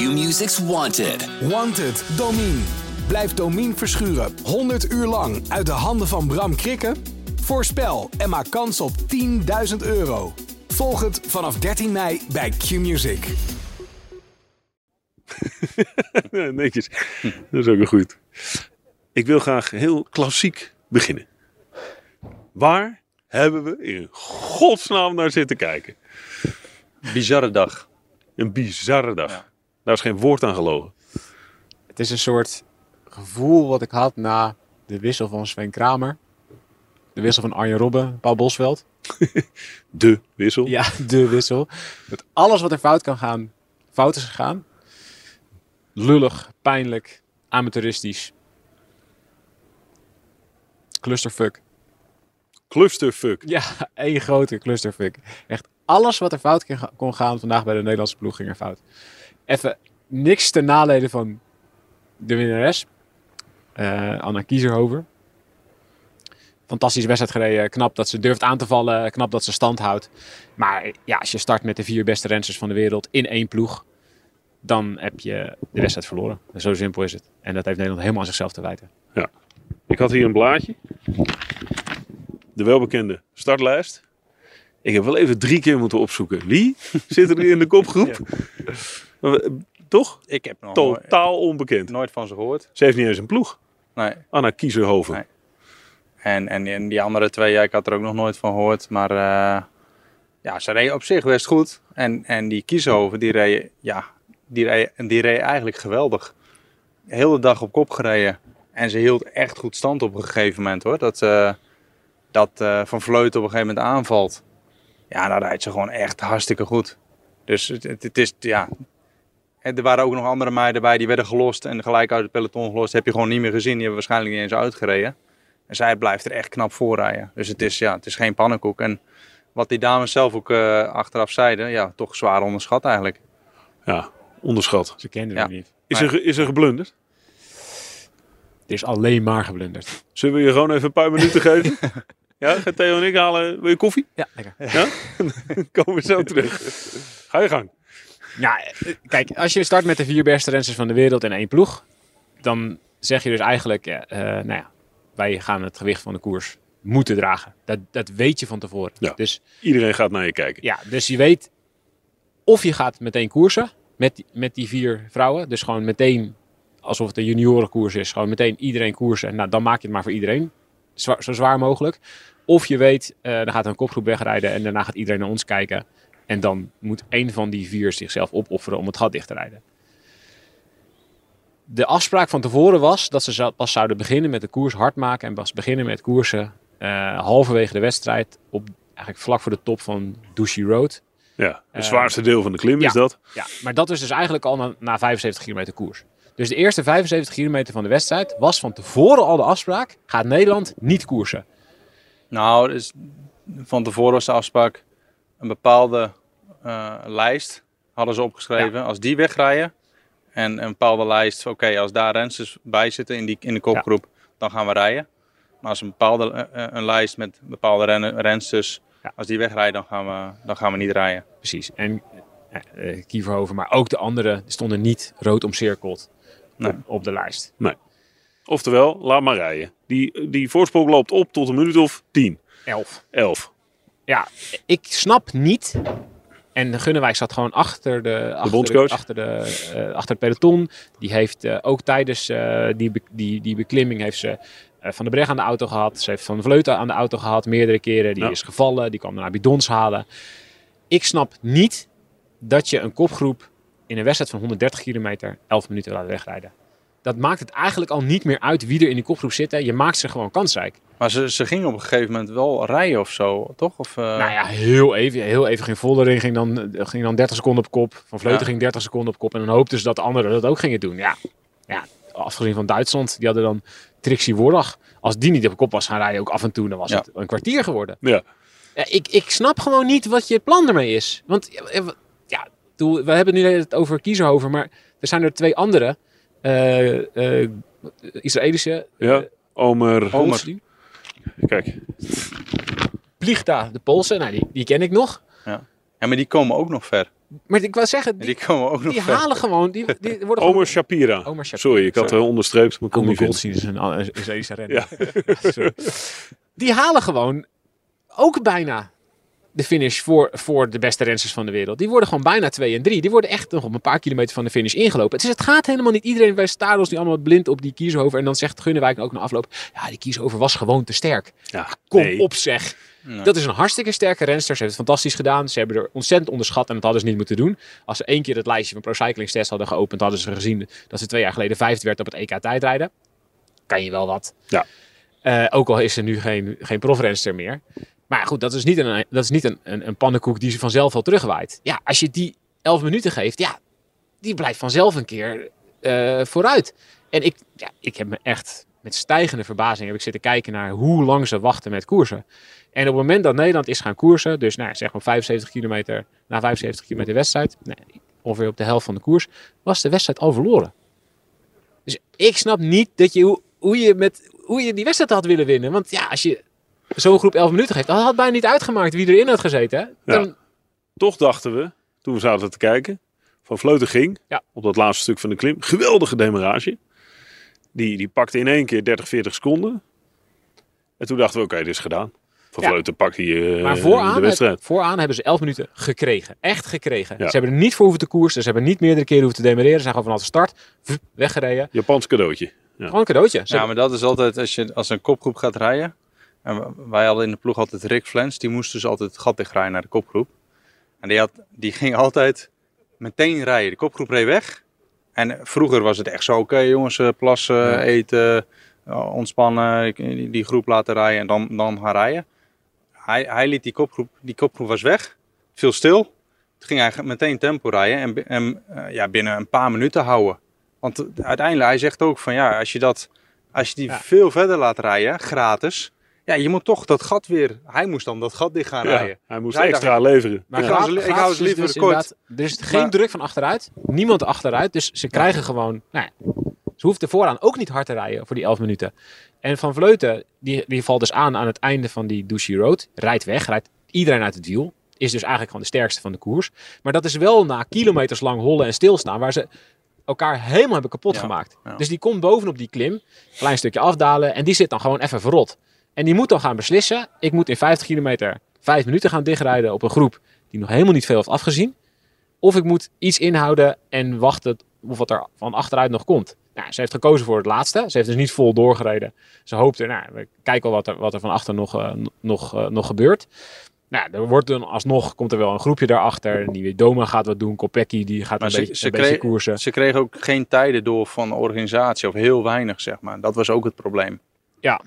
Q-Music's Wanted. Wanted, Domine. Blijf Domine verschuren 100 uur lang uit de handen van Bram Krikken? Voorspel en maak kans op 10.000 euro. Volg het vanaf 13 mei bij Q-Music. Netjes. Dat is ook een goed. Ik wil graag heel klassiek beginnen. Waar hebben we in godsnaam naar zitten kijken? Bizarre dag. Een bizarre dag. Daar is geen woord aan gelogen. Het is een soort gevoel wat ik had na de wissel van Sven Kramer. De wissel van Arjen Robben, Paul Bosveld. De wissel. Ja, de wissel. Dat alles wat er fout kan gaan, fout is gegaan. Lullig, pijnlijk, amateuristisch. Clusterfuck. Clusterfuck. Ja, één grote clusterfuck. Echt alles wat er fout kon gaan vandaag bij de Nederlandse ploeg ging er fout. Even niks ten nadele van de winnares. eh, Anna Kiezerhover. Fantastische wedstrijd gereden. Knap dat ze durft aan te vallen. Knap dat ze stand houdt. Maar ja, als je start met de vier beste rensters van de wereld in één ploeg. Dan heb je de wedstrijd verloren. Zo simpel is het. En dat heeft Nederland helemaal aan zichzelf te wijten. Ik had hier een blaadje. De welbekende startlijst. Ik heb wel even drie keer moeten opzoeken. Wie zit er in de kopgroep? Eh, Toch? Ik heb nog nooit, Totaal onbekend. nooit van ze gehoord. Ze heeft niet eens een ploeg. Nee. Anna Kiezerhoven. Nee. En, en, en die andere twee, ja, ik had er ook nog nooit van gehoord. Maar eh, ja, ze reden op zich best goed. En, en die Kieshoven, die reed, ja, die reed, die reed eigenlijk geweldig. De hele dag op kop gereden. En ze hield echt goed stand op een gegeven moment hoor. Dat, eh, dat eh, Van Vleuten op een gegeven moment aanvalt. Ja, dan rijdt ze gewoon echt hartstikke goed. Dus het, het is, ja... En er waren ook nog andere meiden bij, die werden gelost en gelijk uit het peloton gelost. Heb je gewoon niet meer gezien, die hebben waarschijnlijk niet eens uitgereden. En zij blijft er echt knap voor rijden. Dus het is, ja, het is geen pannenkoek. En wat die dames zelf ook eh, achteraf zeiden, ja, toch zwaar onderschat eigenlijk. Ja, onderschat. Ze kenden Ja. hem niet. Is er, is er geblunderd? Er is alleen maar geblunderd. Zullen we je gewoon even een paar minuten geven? Ja, gaan Theo en ik halen. Wil je koffie? Ja, lekker. Ja? Dan komen we zo terug. Ga je gang. Ja, kijk, als je start met de vier beste rensters van de wereld in één ploeg, dan zeg je dus eigenlijk, eh, nou ja, wij gaan het gewicht van de koers moeten dragen. Dat, dat weet je van tevoren. Ja. Dus Iedereen gaat naar je kijken. ja, dus je weet of je gaat meteen koersen met, die- met die vier vrouwen. Dus gewoon meteen, alsof het een juniorenkoers is, gewoon meteen iedereen koersen. En nou, dan maak je het maar voor iedereen. Zwa- zo zwaar mogelijk. Of je weet, eh dan gaat een kopgroep wegrijden en daarna gaat iedereen naar ons kijken. En dan moet één van die vier zichzelf opofferen om het gat dicht te rijden. De afspraak van tevoren was dat ze pas zouden beginnen met de koers hard maken. En pas beginnen met koersen eh, halverwege de wedstrijd. Op, eigenlijk vlak voor de top van Douchy Road. Ja, het Eh, zwaarste deel van de klim is dat. Ja, maar dat is dus eigenlijk al na, na 75 kilometer koers. Dus de eerste 75 kilometer van de wedstrijd was van tevoren al de afspraak. Gaat Nederland niet koersen. Nou, dus van tevoren was de afspraak een bepaalde lijst hadden ze opgeschreven. Als die wegrijden en een bepaalde lijst, oké, als daar rensters bij zitten in, die, in de kopgroep, dan gaan we rijden. Maar als een bepaalde eh, eh, een lijst met bepaalde rennen, rensters, Ja. als die wegrijden, dan gaan we, dan gaan we niet rijden. Precies. En eh, eh, Kieverhoven, maar ook de anderen stonden niet rood omcirkeld Nee. op, op de lijst. Oftewel, laat maar rijden. Die, die voorsprong loopt op tot een minuut of 10, 11. 11. Ja, ik snap niet. En Gunnewijk zat gewoon achter de, achter bondscoach? achter, de, eh, achter het peloton. Die heeft eh, ook tijdens eh, die, be- die, die beklimming heeft ze Van de Breg aan de auto gehad. Ze heeft Van de Vleuten aan de auto gehad meerdere keren. Die Ja. is gevallen. Die kwam naar bidons halen. Ik snap niet dat je een kopgroep in een wedstrijd van 130 kilometer 11 minuten laat wegrijden. Dat maakt het eigenlijk al niet meer uit wie er in die kopgroep zit. hè. Je maakt ze gewoon kansrijk. Maar ze, ze gingen op een gegeven moment wel rijden of zo, toch? Of, eh, Nou ja, heel even, heel even ging Voldering ging dan, eh, ging dan 30 seconden op kop. Van Vleuten Ja. ging 30 seconden op kop. En dan hoopten ze dat de anderen dat ook gingen doen. Ja, ja afgezien van Duitsland, die hadden dan Trixie Worlach. Als die niet op kop was gaan rijden, ook af en toe, dan was Ja. het een kwartier geworden. Ja. Ja, ik, ik snap gewoon niet wat je plan ermee is. Want ja, we hebben het nu het over Kiezerhoven, maar er zijn er twee andere. Eh, eh, Israëlische. Ja, eh, Omer. Omer. Poolse- Kijk, Pliegta, de Poolse, nou, die, die ken ik nog. Ja, maar die komen ook nog ver. Maar ik wil zeggen, En die, die komen ook nog die ver. halen gewoon, die, die worden Omer gewoon... Shapira. Omer Shapira. Sorry, ik had Sorry. er onderstreept, maar kon Omer niet. Goldstein is een, Israëlische renner. Ja. Sorry. Die halen gewoon ook bijna de finish voor, voor de beste renners van de wereld. Die worden gewoon bijna 2 en 3. Die worden echt nog op een paar kilometer van de finish ingelopen. Dus het gaat helemaal niet. Iedereen bij Stados die allemaal blind op die Kieshover. En dan zegt Gunnewijk ook na afloop. Ja, die Kieshover was gewoon te sterk. Ja, Kom nee. op zeg. Nee. Dat is een hartstikke sterke renster. Ze heeft het fantastisch gedaan. Ze hebben er ontzettend onderschat en dat hadden ze niet moeten doen. Als ze één keer het lijstje van Pro Cycling Stats hadden geopend, hadden ze gezien dat ze twee jaar geleden vijfde werd op het EK tijdrijden. Kan je wel wat. Ja. Eh, ook al is ze nu geen, geen profrenster meer. Maar goed, dat is niet, een, dat is niet een, een, pannenkoek die ze vanzelf al terugwaait. Ja, als je die 11 minuten geeft, ja, die blijft vanzelf een keer eh, vooruit. En ik, ja, ik heb me echt met stijgende verbazing heb ik zitten kijken naar hoe lang ze wachten met koersen. En op het moment dat Nederland is gaan koersen, dus nou, zeg maar 75 kilometer, na 75 kilometer wedstrijd, nee, ongeveer op de helft van de koers, was de wedstrijd al verloren. Dus ik snap niet dat je, hoe, je met, hoe je die wedstrijd had willen winnen. Want ja, als je zo'n groep 11 minuten geeft, dan had bijna niet uitgemaakt wie erin had gezeten. Hè? Dan, Toch dachten we, toen we zaten te kijken, van Vleuten ging Ja. op dat laatste stuk van de klim. Geweldige demarage. Die, die pakte in één keer 30, 40 seconden. En toen dachten we, oké, dit is gedaan. Van Ja. Vleuten pakt hij eh, Maar de vooraan, wedstrijd. vooraan hebben ze 11 minuten gekregen. Echt gekregen. Ja. Ze hebben er niet voor hoeven te koersen. Ze hebben niet meerdere keren hoeven te demereren. Ze zijn gewoon vanaf de start weggereden. Japans cadeautje. Gewoon een cadeautje. Ze Ja, maar dat is altijd als je als een kopgroep gaat rijden. En wij hadden in de ploeg altijd Rick Flens. Die moest dus altijd het gat dichtrijden naar de kopgroep. En die, had, die ging altijd meteen rijden. De kopgroep reed weg. En vroeger was het echt zo, oké jongens, eh, plassen, Ja. eten, eh, ontspannen, die, groep laten rijden en dan, dan gaan rijden. Hij, hij liet die kopgroep, die kopgroep was weg, viel stil. Toen ging hij meteen tempo rijden en, en eh, ja, binnen een paar minuten houden. Want uiteindelijk, hij zegt ook van ja, als je, dat, als je die Ja. veel verder laat rijden, gratis. Ja, je moet toch dat gat weer, hij moest dan dat gat dicht gaan Ja, rijden. hij moest Hij extra dacht- leveren. Maar Ja. ik hou ze- ik hou liever dus kort. Er is geen Maar- druk van achteruit. Niemand achteruit. Dus ze krijgen gewoon... Nou, ja, ze hoeft er vooraan ook niet hard te rijden voor die 11 minuten. En Van Vleuten, die, die valt dus aan aan het einde van die Douchy Road. Rijdt weg, rijdt iedereen uit het wiel. Is dus eigenlijk gewoon de sterkste van de koers. Maar dat is wel na kilometers lang hollen en stilstaan... waar ze elkaar helemaal hebben kapot Ja, gemaakt. ja. Dus die komt bovenop die klim, klein stukje afdalen... en die zit dan gewoon even verrot. En die moet dan gaan beslissen... ik moet in 50 kilometer 5 minuten gaan dichtrijden op een groep... die nog helemaal niet veel heeft afgezien... Of ik moet iets inhouden en wachten of wat er van achteruit nog komt. Nou, ze heeft gekozen voor het laatste. Ze heeft dus niet vol doorgereden. Ze hoopte, nou, we kijken wel wat er, wat er van achter nog, eh, nog, eh, nog gebeurt. Nou, er wordt dan alsnog, komt er wel een groepje daarachter. Die Doma gaat wat doen. Kopecky die gaat Maar een, ze- beetje, ze een beetje koersen. Ze kregen ook geen tijden door van de organisatie, of heel weinig zeg maar. Dat was ook het probleem. Ja.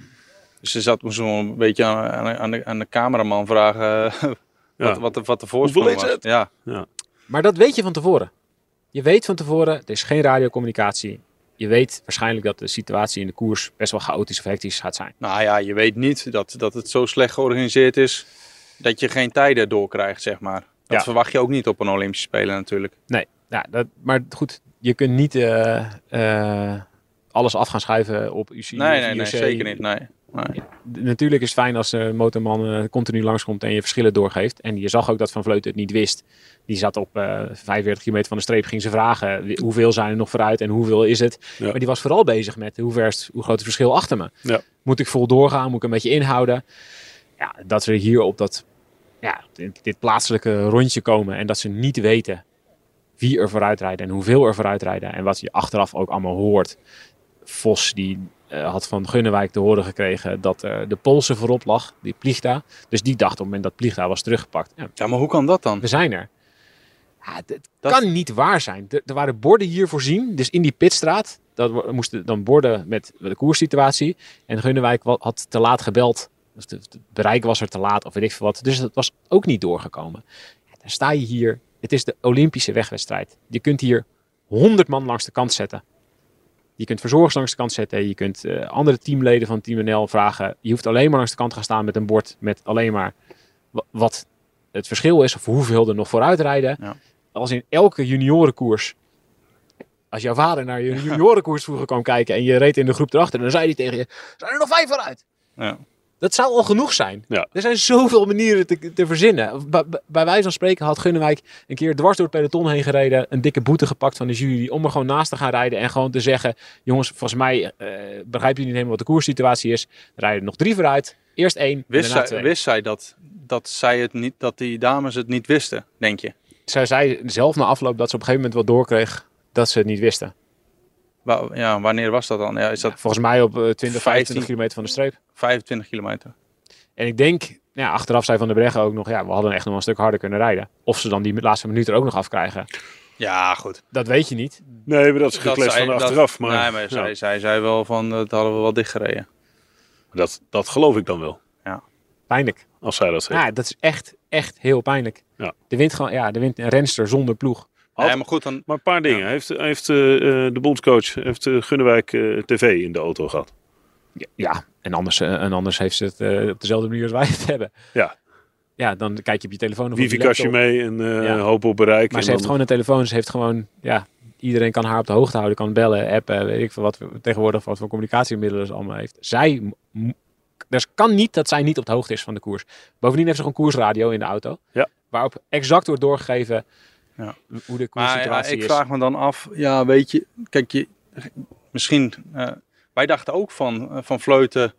Dus ze zat moest wel een beetje aan, aan, de, aan de cameraman vragen eh, Ja. wat, wat, de, wat de voorsprong Hoeveel is was. het? Ja. Maar dat weet je van tevoren. Je weet van tevoren, er is geen radiocommunicatie. Je weet waarschijnlijk dat de situatie in de koers best wel chaotisch of hectisch gaat zijn. Nou ja, je weet niet dat, dat het zo slecht georganiseerd is dat je geen tijden doorkrijgt, zeg maar. Dat Ja. verwacht je ook niet op een Olympische Spelen natuurlijk. Nee, ja, dat, maar goed, je kunt niet eh, eh, alles af gaan schuiven op UCI Nee, nee, nee, zeker niet. Nee. Nee. Natuurlijk is het fijn als de motorman eh, continu langskomt en je verschillen doorgeeft. En je zag ook dat Van Vleuten het niet wist. Die zat op eh 45 kilometer van de streep, ging ze vragen hoeveel zijn er nog vooruit en hoeveel is het. Ja. Maar die was vooral bezig met hoe, ver is hoe groot het verschil achter me. Ja. Moet ik vol doorgaan? Moet ik een beetje inhouden? Ja, dat ze hier op dat, ja, dit, dit plaatselijke rondje komen en dat ze niet weten wie er vooruit rijdt en hoeveel er vooruit rijden. En wat je achteraf ook allemaal hoort. Vos die eh, had van Gunnewijk te horen gekregen dat eh, de Poolse voorop lag, die Plichta. Dus die dacht op het moment dat Plichta was teruggepakt. Ja, Ja, maar hoe kan dat dan? we zijn er. Ja, het Dat- kan niet waar zijn. Er, er waren borden hier voorzien, dus in die pitstraat. Dat moesten dan borden met de koerssituatie. En Gunnewijk had te laat gebeld. Dus het bereik was er te laat of weet ik veel wat. Dus dat was ook niet doorgekomen. Ja, dan sta je hier. Het is de Olympische wegwedstrijd. Je kunt hier 100 man langs de kant zetten. Je kunt verzorgers langs de kant zetten. Je kunt eh, andere teamleden van Team NL vragen. Je hoeft alleen maar langs de kant te gaan staan met een bord met alleen maar wa- wat het verschil is of hoeveel er nog vooruit rijden. Ja. Als in elke juniorenkoers. Als jouw vader naar je juniorenkoers vroeger kwam kijken en je reed in de groep erachter, dan zei hij tegen je: zijn er nog vijf vooruit? Ja. Dat zou al genoeg zijn. Ja. Er zijn zoveel manieren te, te verzinnen. Bij, wijze van spreken had Gunnewijk een keer dwars door het peloton heen gereden. Een dikke boete gepakt van de jury. Om er gewoon naast te gaan rijden. En gewoon te zeggen: Jongens, volgens mij eh, begrijpen jullie niet helemaal wat de koerssituatie is. Er rijden nog drie vooruit. Eerst één. Wist zij, twee. wist zij dat, dat, zij het niet, dat die dames het niet wisten, denk je? Zij zei zelf na afloop dat ze op een gegeven moment wel doorkreeg dat ze het niet wisten. Wa- Ja, wanneer was dat dan? Ja, is dat Volgens mij op eh, 20, 15 25 kilometer van de streep. 25 kilometer? En ik denk, nou ja, achteraf zei Van der Breggen ook nog, ja, we hadden echt nog een stuk harder kunnen rijden. Of ze dan die laatste minuut er ook nog afkrijgen. Ja, goed. Dat weet je niet. Nee, maar dat is gekletst van dat- achteraf. Maar, nee, maar ja, zij, zij zei wel van, dat hadden we wel dichtgereden. dat, dat geloof ik dan wel. Pijnlijk. Als zij dat zegt. Ja, dat is echt, echt heel pijnlijk. Ja. De wint gewoon, ja, de wint een renster zonder ploeg. Had- Nee, maar goed, dan, Maar een paar dingen. Heeft, heeft eh, eh, de bondscoach heeft uh, Gunnewijk eh, tv in de auto gehad? Ja, ja. En, anders, eh, en anders heeft ze het eh, op dezelfde manier als wij het hebben. Ja. Ja, dan kijk je op je telefoon of Wifi-kastje mee en eh, Ja. hoop op bereik. Maar ze heeft dan- gewoon een telefoon. Ze heeft gewoon, ja, iedereen kan haar op de hoogte houden. Kan bellen, appen, weet ik veel wat tegenwoordig wat voor communicatiemiddelen ze allemaal heeft. Zij, er kan niet dat zij niet op de hoogte is van de koers. Bovendien heeft ze gewoon koersradio in de auto. Ja. Waarop exact wordt doorgegeven Ja. hoe de maar ja, ik is. vraag me dan af, ja, weet je, kijk, je, misschien, eh, wij dachten ook van, eh, van Vleuten,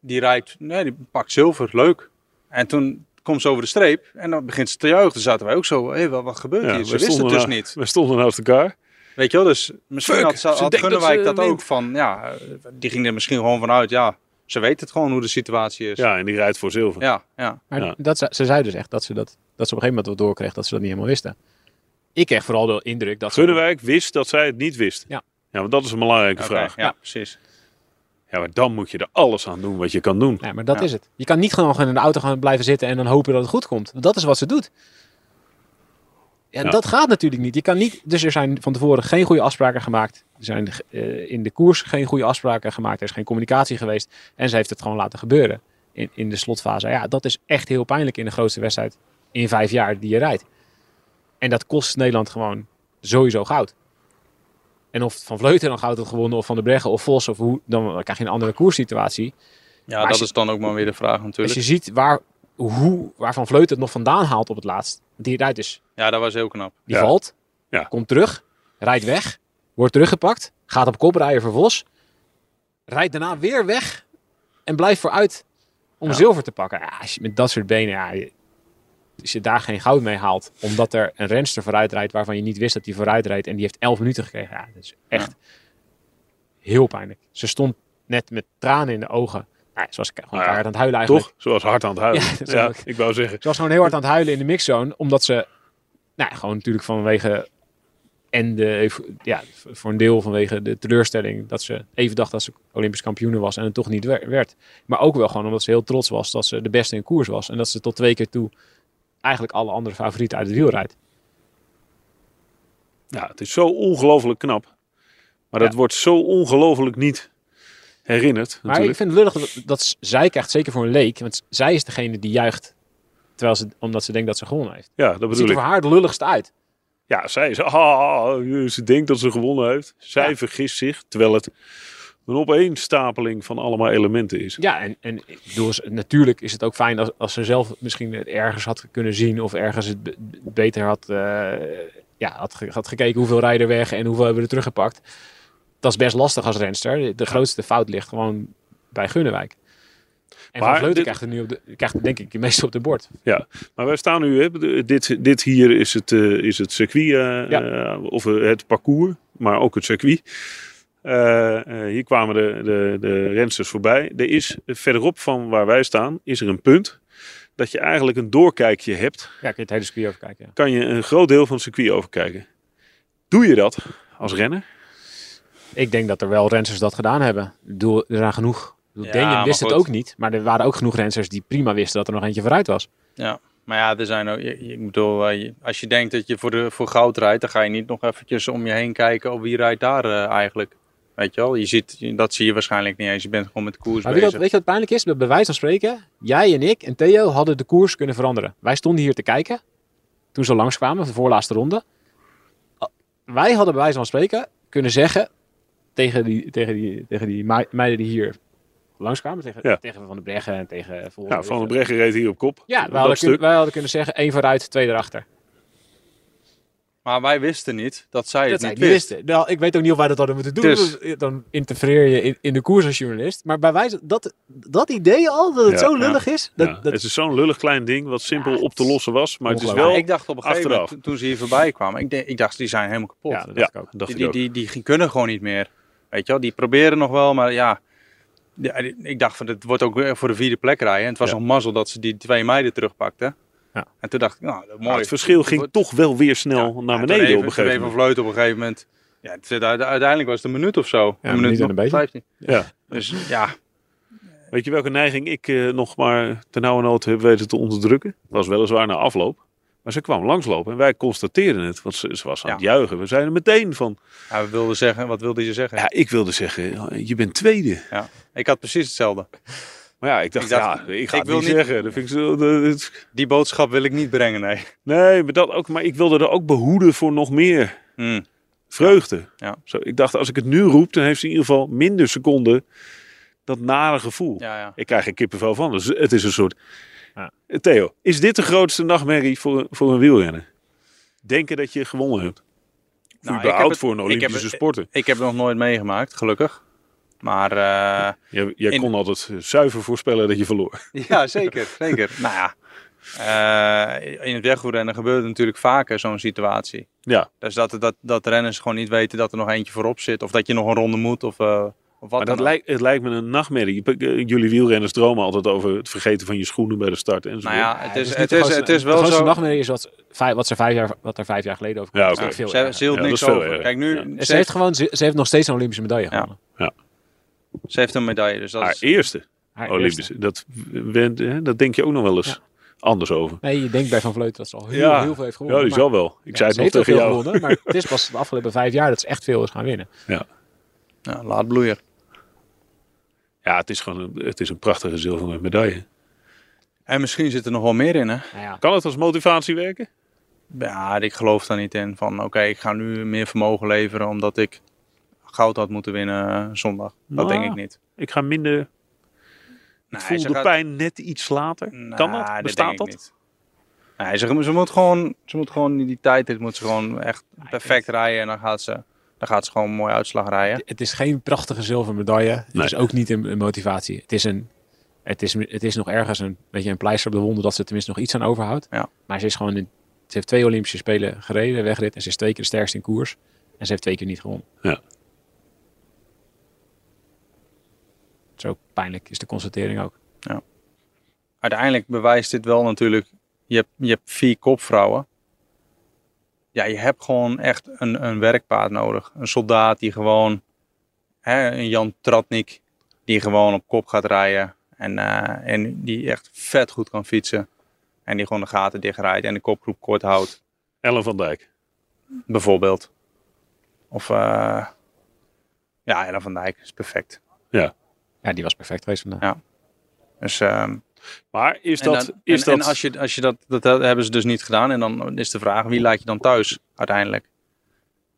die rijdt, nee, die pakt zilver, leuk. En toen komt ze over de streep en dan begint ze te juichen. Toen zaten wij ook zo, hé, wat, wat gebeurt Ja, hier? Ze we wisten het dus na- niet. We stonden naast elkaar. Weet je wel, dus misschien Fuck, had, ze had dat Gunnewijk dat, wint. ook van, ja, eh, die ging er misschien gewoon vanuit, ja, ze weet het gewoon hoe de situatie is. Ja, en die rijdt voor zilver. ja. ja. Maar Ja. dat, ze, ze zei dus echt dat ze, dat, dat ze op een gegeven moment wel doorkreeg dat ze dat niet helemaal wisten. Ik kreeg vooral de indruk dat ze... Gunnewijk wist dat zij het niet wist. Ja. Ja, want dat is een belangrijke Oké, vraag. ja, precies. Ja, maar dan moet je er alles aan doen wat je kan doen. Ja, maar dat Ja. is het. Je kan niet gewoon in de auto gaan blijven zitten en dan hopen dat het goed komt. Dat is wat ze doet. Ja, Ja. dat gaat natuurlijk niet. Je kan niet. Dus er zijn van tevoren geen goede afspraken gemaakt. Er zijn eh, in de koers geen goede afspraken gemaakt. Er is geen communicatie geweest. En ze heeft het gewoon laten gebeuren in, in de slotfase. Ja, dat is echt heel pijnlijk in de grootste wedstrijd in vijf jaar die je rijdt. En dat kost Nederland gewoon sowieso goud. En of Van Vleuten dan goud had gewonnen, of Van der Breggen, of Vos, of hoe, dan krijg je een andere koerssituatie. Ja, Maar dat als je- is dan ook maar weer de vraag Als natuurlijk. je ziet waar, hoe, waar Van Vleuten het nog vandaan haalt op het laatst. Die rijdt dus. Ja, dat was heel knap. Die Ja. valt, Ja. komt terug, rijdt weg, wordt teruggepakt, gaat op kop rijden voor Vos. Rijdt daarna weer weg en blijft vooruit om Ja. zilver te pakken. Ja, als je met dat soort benen, ja, als je daar geen goud mee haalt, omdat er een renster vooruit rijdt waarvan je niet wist dat hij vooruit rijdt en die heeft 11 minuten gekregen. Ja, dat is echt heel pijnlijk. Ze stond net met tranen in de ogen. Nou, ze was gewoon ja, keihard aan het huilen eigenlijk. Toch? Zoals hard aan het huilen. Ja, Ja, ik. wou zeggen. Ze was gewoon heel hard aan het huilen in de mixzone, omdat ze, nou, ja, gewoon natuurlijk vanwege en de, ja, voor een deel vanwege de teleurstelling dat ze even dacht dat ze Olympisch kampioen was en het toch niet wer- werd. Maar ook wel gewoon omdat ze heel trots was dat ze de beste in koers was en dat ze tot twee keer toe eigenlijk alle andere favorieten uit het wiel rijdt. Ja, het is zo ongelooflijk knap. Maar dat wordt zo ongelooflijk niet herinnerd. Maar ik Natuurlijk. vind het lullig dat, dat zij krijgt, zeker voor een leek, want zij is degene die juicht terwijl ze, omdat ze denkt dat ze gewonnen heeft. Ja, dat Het ziet bedoel er ik. voor haar de lulligste uit. Ja, zij is, ah, ze denkt dat ze gewonnen heeft. Zij Ja. vergist zich, terwijl het een opeenstapeling van allemaal elementen is. Ja, en, en natuurlijk is het ook fijn als, als ze zelf misschien het ergens had kunnen zien of ergens het be- beter had, eh, ja, had, ge- had gekeken hoeveel rijden weg en hoeveel hebben we er teruggepakt. Dat is best lastig als renster. De, grootste fout ligt gewoon bij Gunnewijk. En Maar Van Vleuten dit- krijgt het nu op de, krijgt denk ik het meest op de bord. Maar wij staan nu, hè, dit, dit hier is het, eh, is het circuit, eh, Ja. of het parcours, maar ook het circuit. Eh, eh, hier kwamen de, de, de rensters voorbij. Er is verderop van waar wij staan, is er een punt dat je eigenlijk een doorkijkje hebt. Ja, kun je het hele circuit over kijken. ja. Kan je een groot deel van het circuit overkijken. Doe je dat als renner? Ik denk dat er wel renners dat gedaan hebben. Ik bedoel, er zijn genoeg. Ja, Daniel wist het ook niet, maar er waren ook genoeg renners die prima wisten dat er nog eentje vooruit was. Ja, maar ja, er zijn ook, ik bedoel, eh, als je denkt dat je voor, de, voor goud rijdt, dan ga je niet nog eventjes om je heen kijken, oh, wie rijdt daar eigenlijk? Weet je wel, je ziet, dat zie je waarschijnlijk niet eens. Je bent gewoon met de koers Maar weet je, bezig. wat, weet je wat pijnlijk is? Bij wijze van spreken, jij en ik en Theo hadden de koers kunnen veranderen. Wij stonden hier te kijken, toen ze langskwamen, de voorlaatste ronde. Wij hadden bij wijze van spreken kunnen zeggen tegen die, tegen die, tegen die mei- meiden die hier langskwamen. Tegen, Ja. tegen Van der Breggen en tegen. Ja, Van den Breggen reed hier op kop. Ja, wij hadden, wij hadden kunnen zeggen, één vooruit, twee erachter. Maar wij wisten niet dat zij Dat het niet niet wist. wisten. Nou, ik weet ook niet of wij dat hadden moeten doen. Dus- Dan interfereer je in, in de koers als journalist. Maar bij wijze dat, dat idee al, dat het Ja, zo lullig is. Dat, Ja, dat, Het is zo'n lullig klein ding wat simpel Ja, op te lossen was. Maar het is wel... ik dacht op een gegeven achteraf. moment, toen ze hier voorbij kwamen, ik, denk- ik dacht, die zijn helemaal kapot. ja, dat Ja, dacht ik ook. dacht die, die, die, die kunnen gewoon niet meer. Weet je wel, die proberen nog wel, maar ja. Ik dacht van, het wordt ook weer voor de vierde plek rijden. En het was Ja. al mazzel dat ze die twee meiden terugpakten. Ja. En toen dacht ik, nou, mooi. Het verschil ging wordt- toch wel weer snel Ja, naar ja, beneden even- op een gegeven even moment. Vleut op een gegeven moment. Ja, het uiteindelijk was het een minuut of zo. een minuut en nog, een beetje. 15. Ja. Dus ja, Weet je welke neiging ik eh, nog maar ten nauwe nood heb weten te onderdrukken? Dat was weliswaar na afloop. Maar ze kwam langslopen en wij constateerden het. Want ze, ze was aan Ja. het juichen. We zeiden meteen van... ja, we wilden zeggen, wat wilde je zeggen? Ja, ik wilde zeggen, je bent tweede. Ik had precies hetzelfde. Maar ja, ik dacht, Ik dacht, ja, ik ga ik het wil niet zeggen. Dat vind ik zo, dat Die boodschap wil ik niet brengen, nee. nee, maar, dat ook, maar ik wilde er ook behoeden voor nog meer Hmm. vreugde. Ja. Zo, ik dacht, als ik het nu roep, dan heeft ze in ieder geval minder seconden dat nare gevoel. Ja, ja. Ik krijg er kippenvel van. Dus het is een soort... Ja. Theo, is dit de grootste nachtmerrie voor, voor een wielrenner? Denken dat je gewonnen hebt? Nou, ik heb het- voor een ik heb Olympische het- sporter? Ik heb het nog nooit meegemaakt, gelukkig. Maar eh, Jij, jij in- kon altijd zuiver voorspellen dat je verloor. ja, zeker, zeker. nou ja, eh, in het wegwielrennen gebeurt natuurlijk vaker zo'n situatie. Ja, Dus dat, dat, dat renners gewoon niet weten dat er nog eentje voorop zit. Of dat je nog een ronde moet. Of, eh, of wat maar dat dan ook. lijkt, het lijkt me een nachtmerrie. Jullie wielrenners dromen altijd over het vergeten van je schoenen bij de start enzovoort. Nou ja, het is, het is, grootste- het is De wel grootste zo. nachtmerrie is wat, vijf, wat, ze vijf jaar, wat er vijf jaar geleden over kwam. Ja, is veel Ze, ze hield Ja, niks is over. Kijk, nu, Ja. En ze, heeft, gewoon, ze, ze heeft nog steeds een Olympische medaille Ja. Ze heeft een medaille. Dus dat Haar is, eerste Haar Olympische. eerste. Dat, wend- hè, dat denk je ook nog wel eens Ja. anders over. Nee, je denkt bij Van Vleuten dat ze al heel, Ja. heel veel heeft Ja, gewonnen. die maar- zal wel. Ik Ja, zei het nog tegen veel jou. gewonnen, maar het is pas de afgelopen vijf jaar dat ze echt veel is gaan winnen. ja, laat bloeien. Ja, het is gewoon een, het is een prachtige zilveren medaille. En misschien zit er nog wel meer in, hè? Nou ja, Kan het als motivatie werken? Ja, ik geloof daar niet in. Van oké, ik ga nu meer vermogen leveren omdat ik goud had moeten winnen eh, zondag. Dat Nou, denk ik niet. Ik ga minder. Ik Nee, voel de gaat- pijn net iets later. Nou, kan dat? Bestaat dat? niet. Nee, ze, ze moet gewoon, ze moet gewoon die, die tijd, dit moet ze gewoon echt perfect rijden en dan gaat ze, dan gaat ze gewoon een mooie uitslag rijden. het is geen prachtige zilveren medaille. Het Nee. is ook niet een, een motivatie. Het is, een, het, is, het is nog ergens een, beetje een pleister op de wonden dat ze tenminste nog iets aan overhoudt. Ja. Maar ze is gewoon in, ze heeft twee Olympische Spelen gereden, wegrit. En ze is twee keer de sterkste in koers. En ze heeft twee keer niet gewonnen. Ja. Zo pijnlijk is de constatering ook. Uiteindelijk bewijst dit wel natuurlijk, je hebt, je hebt vier kopvrouwen. Ja, je hebt gewoon echt een, een werkpaard nodig. Een soldaat die gewoon, hè, een Jan Tratnik, die gewoon op kop gaat rijden. En, eh, en die echt vet goed kan fietsen. En die gewoon de gaten dichtrijdt en de kopgroep kort houdt. Ellen van Dijk. Bijvoorbeeld. Of uh, ja, Ellen van Dijk is perfect. Ja, die was perfect geweest vandaag. Ja. Dus, ehm, Maar is en dat... dan- is en, dat en als je, als je dat, dat hebben ze dus niet gedaan. En dan is de vraag, wie laat je dan thuis uiteindelijk?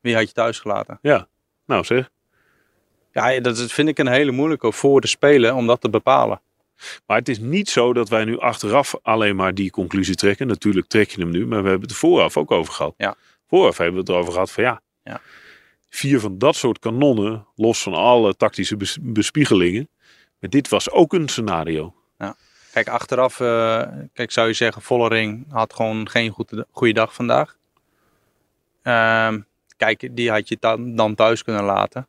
Wie had je thuis gelaten? Ja, nou zeg. Ja, dat is- vind ik een hele moeilijke voor de Spelen om dat te bepalen. Maar het is niet zo dat wij nu achteraf alleen maar die conclusie trekken. Natuurlijk trek je hem nu, maar we hebben het er vooraf ook over gehad. Ja. Vooraf hebben we het erover gehad van ja, Ja. vier van dat soort kanonnen, los van alle tactische bes- bespiegelingen. Maar dit was ook een scenario. Kijk, achteraf eh, kijk, zou je zeggen, Vollering had gewoon geen goede, goede dag vandaag. Ehm, kijk, die had je dan, dan thuis kunnen laten.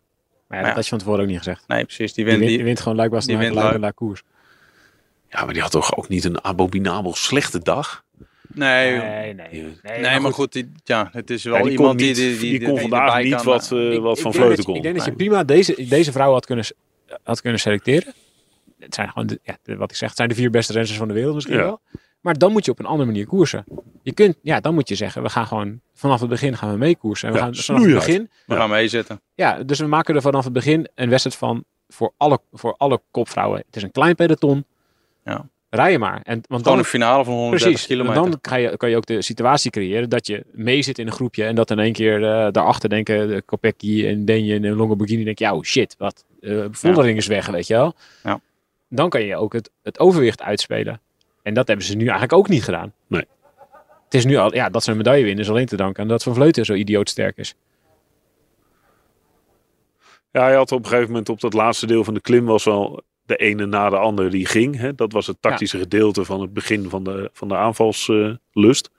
Maar ja, Ja. dat had je van tevoren ook niet gezegd. Nee, precies. Die Die, wint, die, die wint gewoon Luik die wint Luik naar koers. Ja, maar die had toch ook niet een abominabel slechte dag? nee, Nee, nee. nee, maar goed, die, ja, het is wel Ja, die iemand kon, niet, die, die, die, die, kon die vandaag niet kan, wat, eh, eh, Ik- wat ik van denk Vleuten dat je- kon. Ik denk dat je prima deze, deze vrouw had kunnen, had kunnen selecteren. Het zijn gewoon, de, ja, wat ik zeg, het zijn de vier beste renners van de wereld misschien Ja. wel. Maar dan moet je op een andere manier koersen. Je kunt, ja, dan moet je zeggen, we gaan gewoon vanaf het begin gaan we meekoersen. En we Ja, gaan vanaf het begin, We gaan meezitten. ja, dus we maken er vanaf het begin een wedstrijd van voor alle, voor alle kopvrouwen. Het is een klein peloton. Ja. Rij je maar. En, want Gewoon dan, een finale van 130 Precies, kilometer. dan kan je, kan je ook de situatie creëren dat je mee zit in een groepje en dat in één keer eh, daarachter denken de Kopecky en Denje en Longoborghini denken, ja, oh shit, wat, eh Vollering is weg, weet je wel. Ja, dan kan je ook het, het overwicht uitspelen. En dat hebben ze nu eigenlijk ook niet gedaan. Nee. Het is nu al, ja, dat ze een medaille winnen is alleen te danken aan dat Van Vleuten zo idioot sterk is. Ja, hij had op een gegeven moment op dat laatste deel van de klim was wel de ene na de andere die ging. Hè? Dat was het tactische gedeelte van het begin van de, van de aanvalslust.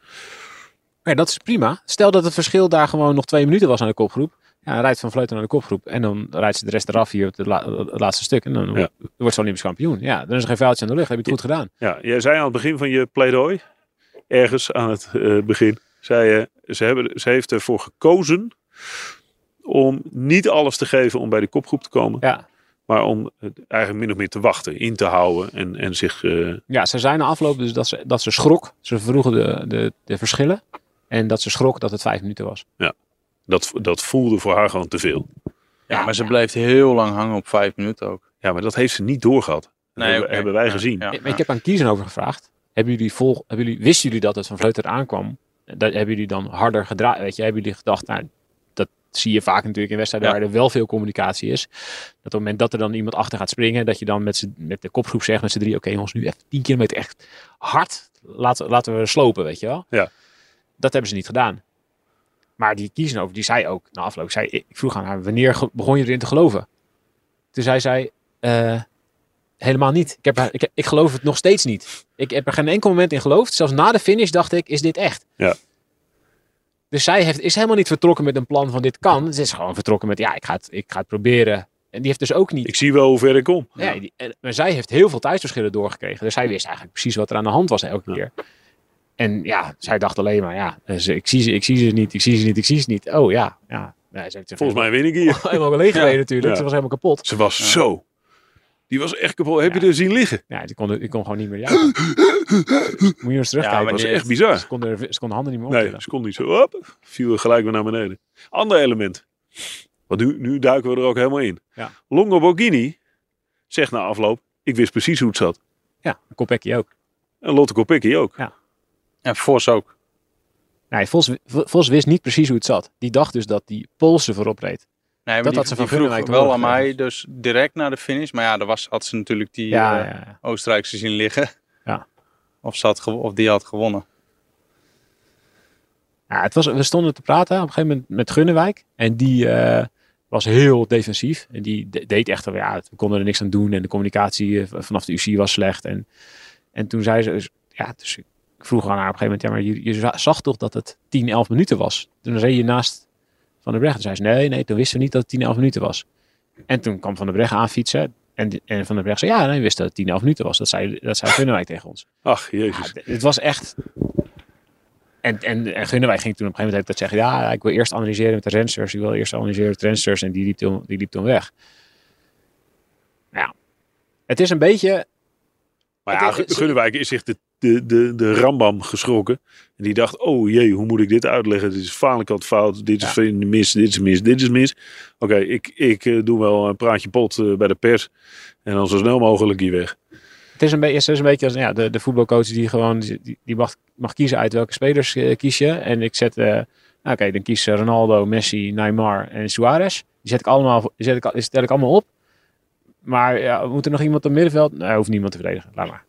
Ja, dat is prima. Stel dat het verschil daar gewoon nog twee minuten was aan de kopgroep. Ja, dan rijdt Van Vleuten naar de kopgroep. En dan rijdt ze de rest eraf hier op het, la- het laatste stuk. En dan Ja. wordt ze Olympisch kampioen. Ja, dan is er geen vuiltje aan de lucht. Heb je het goed gedaan. Ja, jij zei aan het begin van je pleidooi, ergens aan het eh, begin, zei je, ze, hebben, ze heeft ervoor gekozen om niet alles te geven om bij de kopgroep te komen. Ja. Maar om het eigenlijk min of meer te wachten, in te houden en, en zich... eh, Ja, ze zei na afloop dus dat ze, dat ze schrok. Ze vroegen de, de, de verschillen. En dat ze schrok dat het vijf minuten was. dat, dat voelde voor haar gewoon te veel. Ja, maar ze bleef heel lang hangen op vijf minuten ook. Ja, maar dat heeft ze niet doorgehad. Dat hebben, wij Ja, gezien. ja, Maar ik heb aan kiezen over gevraagd. Hebben jullie vol, hebben jullie, wisten jullie dat het van Vleuten aankwam? Dat, hebben jullie dan harder gedraaid? Weet je, hebben jullie gedacht, nou, dat zie je vaak natuurlijk in wedstrijden Ja. waar er wel veel communicatie is. Dat op het moment dat er dan iemand achter gaat springen, dat je dan met, met de kopgroep zegt met z'n drie, oké jongens, nu echt 10 kilometer echt hard. Laten, laten we slopen, weet je wel. Ja. Dat hebben ze niet gedaan. Maar die kiezen over, die zei ook na afloop, zei, ik vroeg aan haar, wanneer begon je erin te geloven? Toen zei zij, eh, helemaal niet. Ik, heb, ik, ik geloof het nog steeds niet. Ik heb er geen enkel moment in geloofd. Zelfs na de finish dacht ik, is dit echt? Ja. Dus zij heeft, is helemaal niet vertrokken met een plan van dit kan. Ze is gewoon vertrokken met, ja, ik ga het, ik ga het proberen. En die heeft dus ook niet. Ik zie wel hoe ver ik kom. Ja, die- en- maar zij heeft heel veel tijdsverschillen doorgekregen. Dus zij wist eigenlijk precies wat er aan de hand was elke Ja. keer. En ja, zij dacht alleen maar, ja, dus ik, zie ze, ik zie ze niet, ik zie ze niet, ik zie ze niet. Oh ja, ja. ja ze heeft Volgens mij win ik hier. helemaal leeg gereden natuurlijk. Ja. Ze was helemaal kapot. Ze was zo. Die was echt kapot. Heb je Ja. er zien liggen? Ja, die kon, die kon gewoon niet meer juichen. Moet je eens terugkijken. Ja, maar Dat was echt bizar. Ze konden, ze konden handen niet meer Nee, optillen. ze kon niet zo. Hop, viel gelijk weer naar beneden. Ander element. Want nu, nu duiken we er ook helemaal in. Ja. Longo Borghini zegt na afloop: Ik wist precies hoe het zat. Ja, Kopecky ook. En Lotte Kopecky ook. En Vos ook. Nee, Vos, Vos wist niet precies hoe het zat. Die dacht dus dat die Poolse voorop reed. Nee, maar Dat die, had ze van vroeg wel aan mij, dus direct na de finish. Maar ja, daar was, had ze natuurlijk die Ja, eh. Oostenrijkse zien liggen. Ja. Of, ze had of die had gewonnen. ja het was, we stonden te praten op een gegeven moment met Gunnewijk. En die eh, was heel defensief. En die de- deed echt, ja, we konden er niks aan doen. En de communicatie eh, vanaf de UC was slecht. En, en toen zei ze, dus- ja, dus ik vroeg aan haar op een gegeven moment, ja, maar je, je za- zag toch dat het 10, 11 minuten was? Toen reed je naast Van der Breggen. Toen zei ze, nee, nee, toen wisten we niet dat het 10, 11 minuten was. En toen kwam Van der Breggen aanfietsen. En, en Van der Breggen zei, ja, nee, we wisten dat het 10, 11 minuten was. Dat zei, dat zei Gunnewijk tegen ons. Ach, jezus. het was echt. En, en, en Gunnewijk ging toen op een gegeven moment dat zeggen: Ja, ik wil eerst analyseren met de rensters. Ik wil eerst analyseren met de rensters. En die liep toen, die liep toen weg. Ja, het is een beetje. Maar ja, Gunnewijk is zich de, de, de, de rambam geschrokken. En die dacht, oh jee, hoe moet ik dit uitleggen? Dit is Falikant fout, dit is mis, dit is mis, dit is mis. Oké, ik, ik eh, doe wel een praatje pot eh, bij de pers. En dan zo snel mogelijk hier weg. Het is een, beetje, het is een beetje als ja, de, de voetbalcoach die gewoon die, die mag, mag kiezen uit welke spelers eh, kies je. En ik zet. nou, Oké, dan kies Ronaldo, Messi, Neymar en Suarez. Die zet ik allemaal, die zet ik, stel ik allemaal op. Maar ja, moet er nog iemand op het middenveld? Nee, hoeft niemand te verdedigen. Laat maar.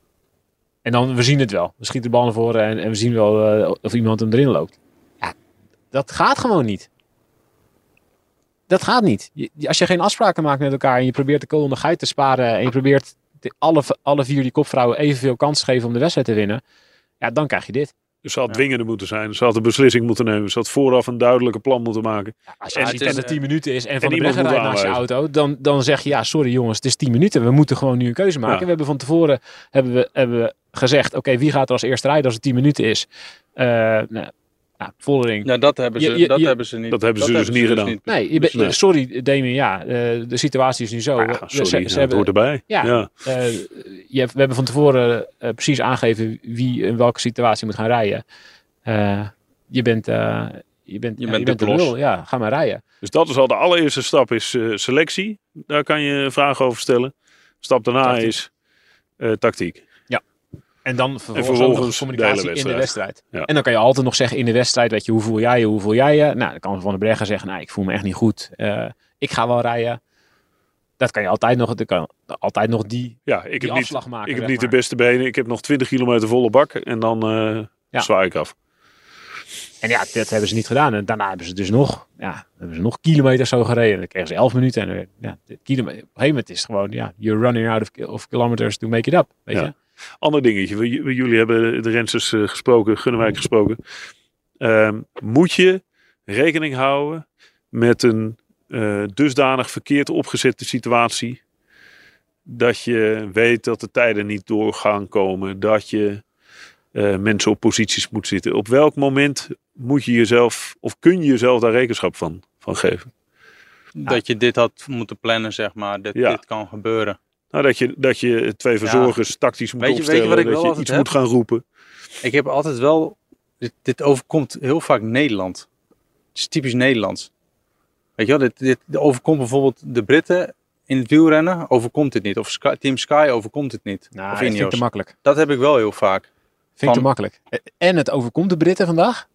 En dan, we zien het wel. We schieten de bal naar voren en, en we zien wel eh, of iemand hem erin loopt. Ja, dat gaat gewoon niet. Dat gaat niet. Als je geen afspraken maakt met elkaar en je probeert de kool geit te sparen en je probeert alle, alle vier die kopvrouwen evenveel kans te geven om de wedstrijd te winnen, ja, dan krijg je dit. Dus ze had Ja. dwingender moeten zijn. Ze had een beslissing moeten nemen. Ze had vooraf een duidelijke plan moeten maken. Als je En dat het 10 minuten is en Van de iemand Breggen rijdt naast je auto, dan, dan zeg je ja, sorry jongens, het is 10 minuten. We moeten gewoon nu een keuze maken. Ja. We hebben van tevoren hebben we, hebben we gezegd, oké, wie gaat er als eerste rijden als het 10 minuten is? Eh nou, nou, Vollering. Ja, dat hebben ze, Je- je- dat je- hebben ze niet. Dat hebben ze dus niet gedaan. Nee, je bent- Nee. sorry Damien, ja, eh, de situatie is nu zo. Ja, We- sorry, ze- hebben- hoort erbij. Ja. ja. Eh, je hebt, we hebben van tevoren eh, precies aangegeven wie in welke situatie moet gaan rijden. Eh, je bent, eh, je bent, Je ja, bent je de bent de klos. lul. Ja, ga maar rijden. Dus dat is al de allereerste stap is selectie. Daar kan je vragen over stellen. Stap daarna Tactiek. is eh, tactiek. En dan vervolgens, ook vervolgens communicatie de in de wedstrijd. Ja. En dan kan je altijd nog zeggen in de wedstrijd, weet je, hoe voel jij je, hoe voel jij je? Nou, dan kan Van der Breggen zeggen, nou, ik voel me echt niet goed. Eh, ik ga wel rijden. dat kan je altijd nog, dat kan altijd nog die, Ja, ik die heb, niet, afslag maken. ik heb niet de beste benen. Ik heb nog 20 kilometer volle bak en dan Ja. zwaai ik af. En ja, dat hebben ze niet gedaan. En daarna hebben ze dus nog, ja, hebben ze nog kilometers zo gereden. Dan kregen ze 11 minuten. En ja, de kilometer, op een gegeven moment is het gewoon, ja, you're running out of, ki- of kilometers to make it up. Weet Ja. je? Ander dingetje. We- we- Jullie hebben de rensters eh, gesproken, Gunnewijk gesproken. Ehm, moet je rekening houden met een eh, dusdanig verkeerd opgezette situatie. Dat je weet dat de tijden niet door gaan komen. Dat je eh, mensen op posities moet zitten. Op welk moment moet je jezelf, of kun je jezelf daar rekenschap van, van geven? Dat je dit had moeten plannen, zeg maar. Dat Ja. dit kan gebeuren. Nou, dat je, dat je twee verzorgers tactisch moet Weet je- weet je opstellen. wat ik dat wel je iets moet gaan roepen. Ik heb altijd wel... Dit, dit overkomt heel vaak Nederland. Het is typisch Nederlands. Weet je wel, dit, dit, overkomt bijvoorbeeld de Britten in het wielrennen. Overkomt dit niet. Of Sky- Team Sky overkomt het niet. Nou, of dat vind ik te makkelijk. Dat heb ik wel heel vaak. Vind ik Van- te makkelijk. En het overkomt de Britten vandaag.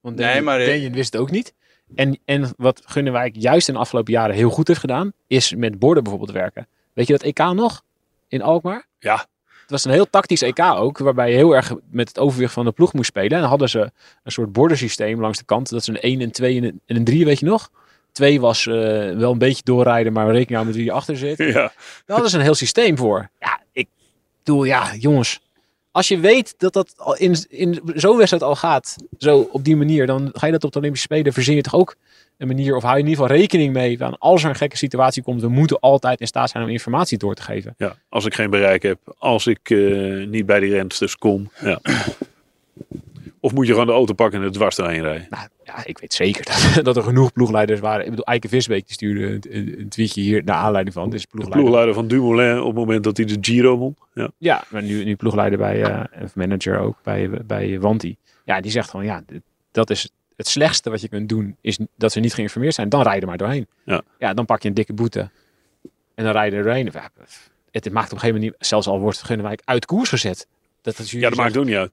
Want Nee, Daniel, maar- Daniel wist het ook niet. En, en wat Gunnewijk juist in de afgelopen jaren heel goed heeft gedaan, is met borden bijvoorbeeld werken. Weet je dat EK nog? In Alkmaar? Ja. Het was een heel tactisch EK ook, waarbij je heel erg met het overwicht van de ploeg moest spelen. En dan hadden ze een soort bordensysteem langs de kant. Dat is een 1, een 2 en een, en een 3, weet je nog? 2 was eh, wel een beetje doorrijden, maar rekening houden met wie achter zit. Ja. Daar hadden ze een heel systeem voor. Ja, ik bedoel, ja, jongens. Als je weet dat dat in, in zo'n wedstrijd al gaat, zo op die manier, dan ga je dat op de Olympische Spelen, verzin je toch ook een manier, of hou je in ieder geval rekening mee, van als er een gekke situatie komt, we moeten altijd in staat zijn om informatie door te geven. Ja, als ik geen bereik heb, als ik eh, niet bij die rensters kom. Ja. Of moet je gewoon de auto pakken en er dwars doorheen rijden? Nou, ja, ik weet zeker dat, dat er genoeg ploegleiders waren. Ik bedoel, Eike Visbeek die stuurde een, een, tweetje hier naar aanleiding van. Dit is De ploegleider. ploegleider van Dumoulin op het moment dat hij de Giro won. Ja. Ja, maar nu, nu ploegleider bij, of manager ook bij, bij Wanti. Ja, die zegt gewoon, ja, dat is het slechtste wat je kunt doen, is dat ze niet geïnformeerd zijn. Dan rijden maar doorheen. Ja. ja, dan pak je een dikke boete. En dan rijden er doorheen. Het maakt op een gegeven moment niet, zelfs al wordt Gunnewijk uit koers gezet. Dat, dat ja, dat maakt ook niet uit.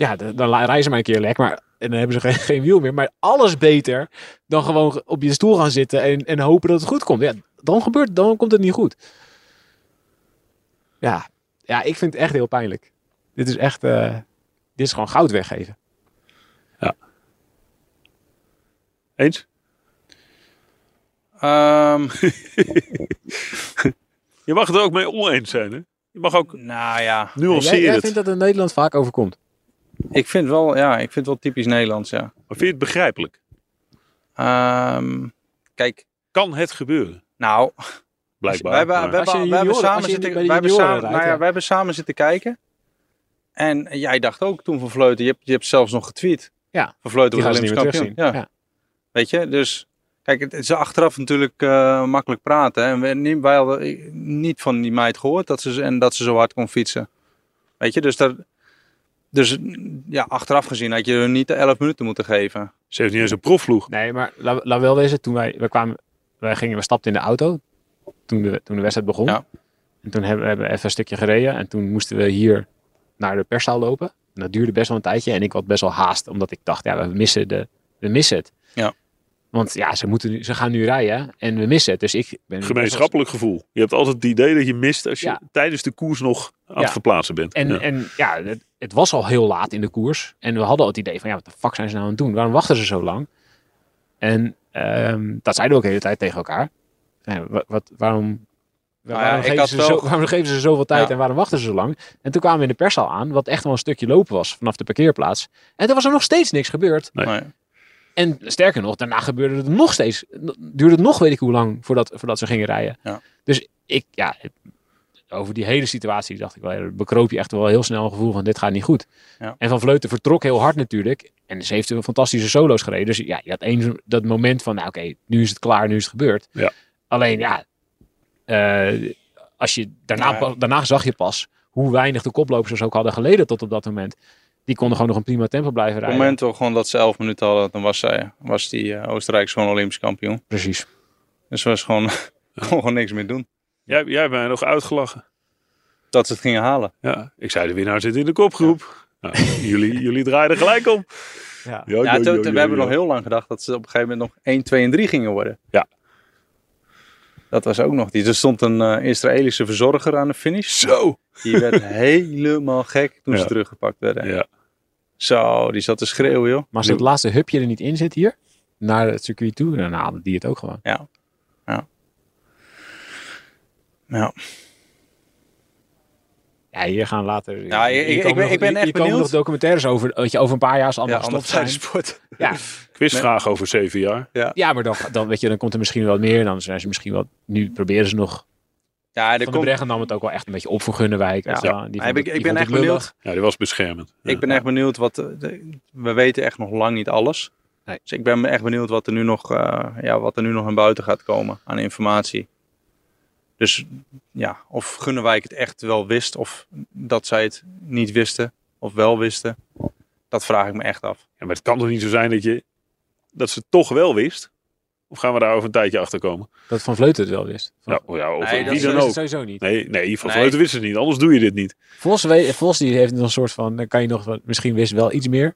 Ja, dan, ze maar een keer lek, maar en dan hebben ze geen, geen wiel meer. Maar alles beter dan gewoon op je stoel gaan zitten en, en hopen dat het goed komt. Ja, dan gebeurt, dan komt het niet goed. Ja, ja, ik vind het echt heel pijnlijk. Dit is echt, eh, dit is gewoon goud weggeven. Eens? Ehm, Je mag het er ook mee oneens zijn. Hè? Je mag ook nou ja, nuanceren Jij, jij het. vindt dat het in Nederland vaak overkomt. Ik vind wel, ja, ik vind het wel typisch Nederlands, ja. Maar vind je het begrijpelijk? Ehm, kijk, Kan het gebeuren? nou, Blijkbaar. wij hebben, wij wij samen zitten, wij hebben samen, nou ja, ja. wij hebben samen zitten kijken. En jij dacht ook toen van Vleuten, je hebt, je hebt zelfs nog getweet. Ja, Van Vleuten Die was gaan ze niet meer Olympisch terugzien. kampioen. Ja. Ja. Weet je, dus kijk, het, is achteraf natuurlijk eh, makkelijk praten. hè. En wij, niet- wij hadden niet van die meid gehoord dat ze, en dat ze zo hard kon fietsen. Weet je, dus, daar, dus ja, achteraf gezien had je er niet de 11 minuten moeten geven. Ze heeft niet eens een profvloeg. Nee, maar laat, laat wel wezen, toen wij, wij kwamen, wij gingen, we stapten in de auto toen de, toen de wedstrijd begon. Ja. En toen hebben we hebben even een stukje gereden en toen moesten we hier naar de perszaal lopen. En dat duurde best wel een tijdje en ik had best wel haast, omdat ik dacht, ja, we missen, de, we missen het. Ja. Want ja, ze, moeten nu, ze gaan nu rijden en we missen het. Dus ik ben Gemeenschappelijk gevoel. Je hebt altijd het idee dat je mist als je Ja. tijdens de koers nog aan Ja. het verplaatsen bent. En Ja. en, ja het, het was al heel laat in de koers. En we hadden al het idee van, ja, wat de fuck zijn ze nou aan het doen? Waarom wachten ze zo lang? En ehm, dat zeiden we ook de hele tijd tegen elkaar. Ja, wat, wat, waarom, Nou ja, waarom, geven ze zo, waarom geven ze zoveel tijd Ja. en waarom wachten ze zo lang? En toen kwamen we in de perszaal aan, wat echt wel een stukje lopen was vanaf de parkeerplaats. En er was er nog steeds niks gebeurd. Nee. En sterker nog, daarna gebeurde het nog steeds. Duurde het nog weet ik hoe lang voordat, voordat ze gingen rijden. Ja. Dus ik, ja, over die hele situatie dacht ik wel, bekroop je echt wel heel snel een gevoel van dit gaat niet goed. Ja. En Van Vleuten vertrok heel hard natuurlijk. En ze heeft een fantastische solo's gereden. Dus ja, je had één dat moment van, nou oké, nu is het klaar, nu is het gebeurd. Ja. Alleen ja, eh, als je daarna, daarna zag je pas hoe weinig de koplopers dus ook hadden geleden tot op dat moment. Die konden gewoon nog een prima tempo blijven Op het rijden. moment gewoon dat ze 11 minuten hadden, dan was, zij, was die eh Oostenrijkse gewoon Olympisch kampioen. Precies. Dus was gewoon, gewoon niks meer doen. Jij, jij hebt mij nog uitgelachen. Dat ze het gingen halen. Ja, ik zei de winnaar zit in de kopgroep. Nou, jullie, jullie draaiden gelijk om. Ja. Ja, Ja, ja, ja, we ja, hebben ja. nog heel lang gedacht dat ze op een gegeven moment nog 1, 2 en 3 gingen worden. Dat was ook nog. die- Er stond een eh, Israëlische verzorger aan de finish. Zo! Die werd helemaal gek toen ze Ja. teruggepakt werden. Ja. Zo, die zat te schreeuwen, joh. Maar als het laatste hupje er niet in zit hier, naar het circuit toe, dan haalde die het ook gewoon. Ja. Ja. Ja. Ja, hier gaan later. Ja, hier ik- ik- komen ik ben- nog- ik ben hier echt komen benieuwd. nog documentaires over. Dat je over een paar jaar als Ja, allemaal anders gestopt zijn sport. Ja, Quizvraag over zeven jaar. ja, maar dan, dan, weet je, dan komt er misschien wel meer. Dan zijn ze misschien wel. Nu proberen ze nog. Ja, er Van de komt, Breggen nam het ook wel echt een beetje op voor Gunnewijk. je wel. Die ik- ben echt benieuwd. Ja, die was beschermend. Ja. Ik ben echt benieuwd wat. eh, de- we weten echt nog lang niet alles. Nee. Dus ik ben echt benieuwd wat er, nu nog, eh, ja, wat er nu nog naar buiten gaat komen aan informatie. Dus ja, of Gunnewijk het echt wel wist, of dat zij het niet wisten, of wel wisten. Dat vraag ik me echt af. Ja, maar het kan toch niet zo zijn dat, je, dat ze het toch wel wist? Of gaan we daar over een tijdje achter komen? Dat Van Vleuten het wel wist. Van, Ja, oh ja, of Nee, wie is- dan wist ook. het sowieso niet. Nee, nee, van Nee. Vleuten wist het niet. Anders doe je dit niet. Vos, we- Vos die heeft nog een soort van. Dan kan je nog wat. Misschien wist wel iets meer.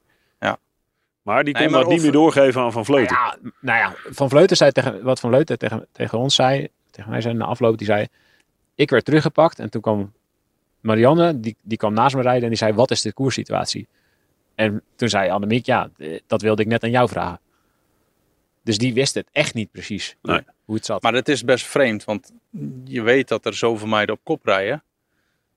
Maar die Nee, kon maar dat niet meer doorgeven aan Van Vleuten. Ja, nou ja, Van Vleuten zei tegen, wat Van Vleuten tegen, tegen ons zei, tegen mij zei na afloop, die zei, ik werd teruggepakt en toen kwam Marianne, die, die kwam naast me rijden en die zei, wat is de koerssituatie? En toen zei Annemiek, ja, eh, dat wilde ik net aan jou vragen. Dus die wist het echt niet precies, Nee. hoe het zat. Maar het is best vreemd, want je weet dat er zoveel meiden op kop rijden.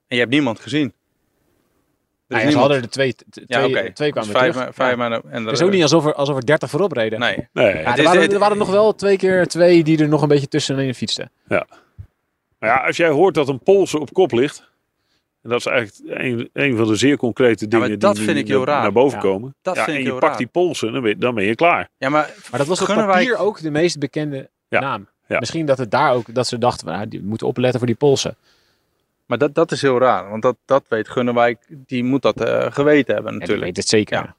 En je hebt niemand gezien. Er Nou is ja, ze hadden er twee, twee, ja, twee Dus kwamen vijf, terug. vijf Ja. En Het is ook niet alsof er, alsof er 30 voorop reden. Nee. Nee. Ja, er, is- waren, er waren nog wel twee keer twee die er nog een beetje tussenin fietsten. Maar ja, als jij hoort dat een Poolse op kop ligt. En dat is eigenlijk een, een van de zeer concrete maar dingen dat die vind nu ik heel naar, raar. naar boven Ja. komen. Dat ja, vind en ik je heel pakt raar. die Poolse, dan ben, je, dan ben je klaar. Ja, maar, Maar dat was op papier ook de meest bekende Ja. naam. Ja. Misschien dat het daar ook, dat ze dachten, nou, die we moeten opletten voor die Polsen. maar dat, dat is heel raar. Want dat, dat weet Gunnewijk, die moet dat eh, geweten hebben natuurlijk. weet het zeker. Ja.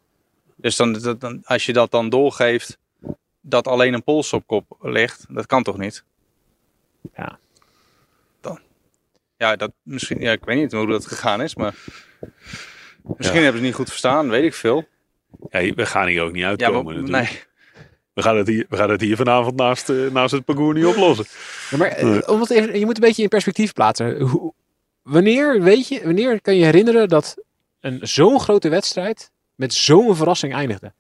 Dus dan, dat- dan, als je dat dan doorgeeft, dat alleen een Pols op kop ligt, dat kan toch niet? Ja. Ja, dat, misschien, ja, ik weet niet hoe dat gegaan is, maar misschien hebben ze het niet goed verstaan, weet ik veel. Ja, we gaan hier ook niet Ja, uitkomen maar, natuurlijk. nee. We, gaan het hier, we gaan het hier vanavond naast, eh, naast het parcours niet oplossen. Ja, maar eh, om het even, je moet een beetje in perspectief plaatsen. Hoe, wanneer, weet je, wanneer kan je herinneren dat een zo'n grote wedstrijd met zo'n verrassing eindigde?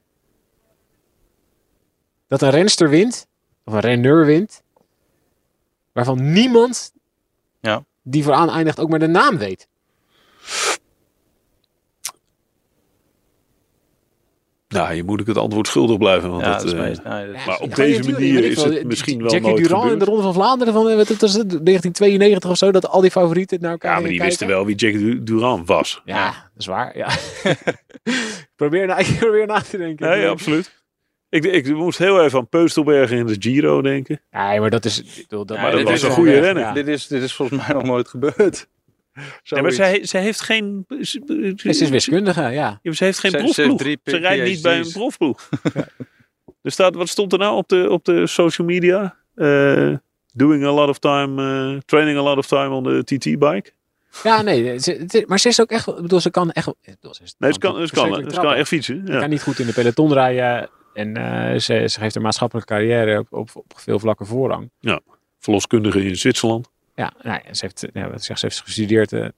Dat een renster wint, of een renneur wint, waarvan niemand Ja. Die vooraan eindigt ook maar de naam weet. Nou, je moet ik het antwoord schuldig blijven. Want Ja, dat, dat is eh, meest- nee, dat is- Maar op Ja, deze manier is het misschien wel Jackie Durand in de Ronde van Vlaanderen van eh, wat het was het, 1992 of zo, dat al die favorieten naar elkaar ja, maar die wisten wel wie Jack Du- Durand was. Ja, dat is waar. Ja. ik, probeer na, ik probeer na te denken. Nee, absoluut. Ik, ik moest heel even aan Peustelbergen in de Giro denken. Nee, maar dat is... ik bedoel, dat, Ja, Maar dat dit was is een goede renner. ja. Dit, is, dit is volgens mij nog nooit gebeurd. Ja, maar zij, zij heeft geen... Ze, Ze is wiskundige, ja. Ja, Ze heeft geen ze profploeg. Ze rijdt niet bij een profploeg. er staat, wat stond er nou op de, op de social media? Eh, doing a lot of time, eh, training a lot of time on the TT-bike. Ja, nee. Ze, maar ze is ook echt... Ik bedoel, ze kan echt... Bedoel, ze, is- Nee, ze kan, ze kan, ze kan echt fietsen. Ze Ja. kan niet goed in de peloton rijden. En eh, ze, ze geeft een maatschappelijke carrière op, op, op veel vlakken voorrang. Verloskundige in Zwitserland. Ja, nou ja, ze heeft, ja, wat zegt, ze heeft gestudeerd. eh,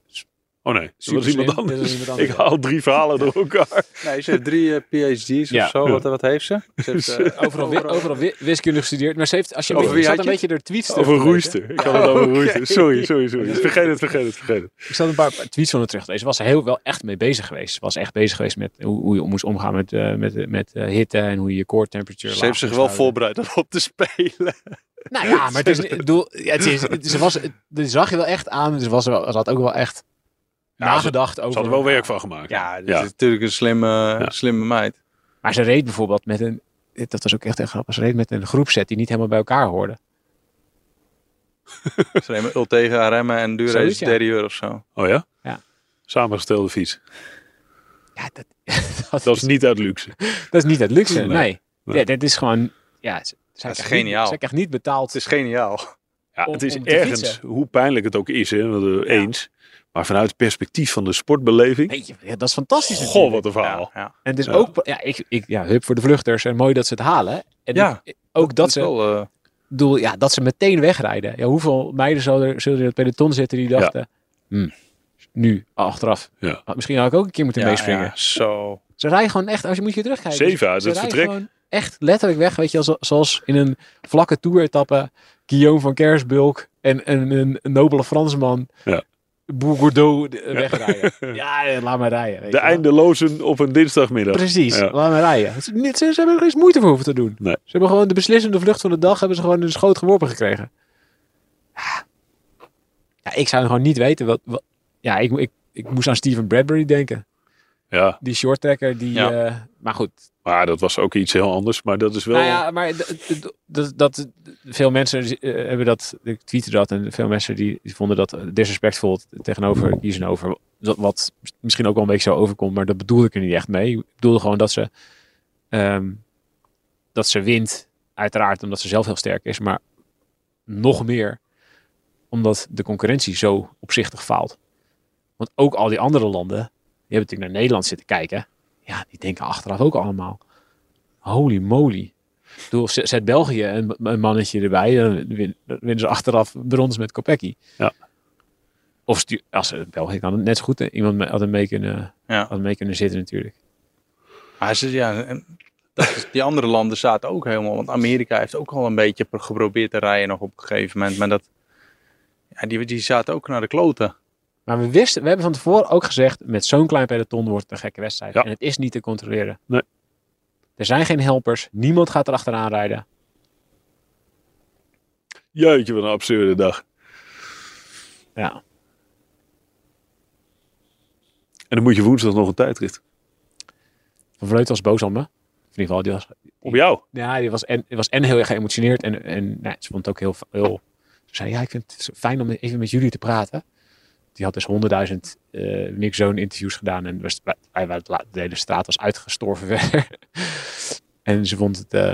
Oh nee, dat super was iemand slim. anders. Dat iemand anders. Ik haal drie verhalen door elkaar. Nee, ze heeft drie eh, PhD's Ja. of zo. Wat, wat heeft ze? ze heeft, eh, Overal, wi- overal wi- wiskunde gestudeerd. Maar ze heeft, als je Over een wie beetje, had zat een je beetje de tweets Over roeister. Ik had het over roeister. Sorry, sorry, sorry. Vergeet het, vergeet het, vergeet het. Ik zat een paar tweets van haar terug te lezen. Was ze heel wel echt mee bezig geweest. Ze was echt bezig geweest met hoe, hoe je moest omgaan met, eh, met, met hitte en hoe je je core temperature ze heeft zich wel voorbereid om op te spelen. Nou ja, maar het is, ik bedoel, ja, het is, het- ze was, het, dat zag je wel echt aan. Ze, was wel, ze had ook wel echt Ze- nagedacht Ze over. hadden er wel werk van gemaakt. Ja, dat Ja. is natuurlijk een slimme, slimme meid. Maar ze reed bijvoorbeeld met een. Dat was ook echt, echt grappig. Ze reed met een groepset die niet helemaal bij elkaar hoorde. Ze nemen ul tegen haar remmen en ja. derde uur of zo. Oh ja? Ja. Samengestelde fiets. Ja, dat, dat, Dat is niet uit luxe. dat is niet het luxe. Nee. Nee. Nee. Ja, dit is gewoon. Ja, ze, ze Dat is geniaal. Niet, ze krijgt niet betaald. Het is geniaal. Ja, Om- het is ergens, fietsen. hoe pijnlijk het ook is, hè, want, eens. Maar vanuit het perspectief van de sportbeleving. Weet je, ja, dat is fantastisch. Goh, natuurlijk. wat een verhaal. Ja, ja. En het is Ja. ook. Ja, ik, ik, ja, hup voor de vluchters. En mooi dat ze het halen. En Ja, ook dat is ze. wel, eh, bedoel, ja, dat ze meteen wegrijden. Ja, hoeveel meiden zullen er, zullen er in het peloton zitten die dachten, "Hm, nu, achteraf. Ja. Had- Misschien had ik ook een keer moeten Ja, meespringen. ja, zo. Ze rijden gewoon echt, als je moet je terugkijken. Zeven uit ze het rijden vertrek. gewoon echt letterlijk weg, weet je, zoals in een vlakke tour-etappe. Guillaume van Kersbulk en, en een, een nobele Fransman. Ja. Bourgoudot de- wegrijden. ja, eh, laat maar rijden. weet De eindelozen op een dinsdagmiddag. Precies, Ja. laat maar rijden. Ze, hebben er geen moeite voor hoeven te doen. Nee. Ze hebben gewoon de beslissende vlucht van de dag hebben ze gewoon in de schoot geworpen gekregen. Ja, ja ik zou gewoon niet weten wat... wat ja, ik, ik, ik moest aan Steven Bradbury denken. Ja, Die shorttrekker die... Ja. eh, maar goed, maar dat was ook iets heel anders. Maar dat is wel... Nou ja, maar dat, dat, veel mensen eh, hebben dat, ik tweette dat en veel mensen die, die vonden dat disrespectvol tegenover kiezen over wat- wat misschien ook wel een beetje zo overkomt, maar dat bedoelde ik er niet echt mee. Ik bedoelde gewoon dat ze ehm, dat ze wint, uiteraard omdat ze zelf heel sterk is, maar nog meer omdat de concurrentie zo opzichtig faalt. Want ook al die andere landen, die hebben natuurlijk naar Nederland zitten kijken. Ja, die denken achteraf ook allemaal. Holy moly. Bedoel, zet België een, een mannetje erbij, dan win- dan winnen ze achteraf brons met Kopecky. Ja. Of stuur, als ze- België kan het net zo goed eh, iemand me- hadden mee kunnen, Ja. hadden mee kunnen zitten natuurlijk. Maar ze, ja, en dat is, die andere landen zaten ook helemaal. Want Amerika heeft ook al een beetje pro- geprobeerd te rijden nog op een gegeven moment. Maar dat, ja, die, die zaten ook naar de kloten. Maar we wisten, we hebben van tevoren ook gezegd, met zo'n klein peloton wordt het een gekke wedstrijd. Ja. En het is niet te controleren. Nee. Er zijn geen helpers, niemand gaat er achteraan rijden. Jeetje, wat een absurde dag. Ja. En dan moet je woensdag nog een tijdrit. Van Vleut was boos op me. In ieder geval, die was, Op jou. Ja, die was en, die was en heel erg geëmotioneerd. En, en nou, ze vond het ook heel, heel... Ze zei, ja, ik vind het fijn om even met jullie te praten. Die had dus honderdduizend eh Nick Zone interviews gedaan. En was, wij, wij de hele straat was uitgestorven en ze vond het... eh,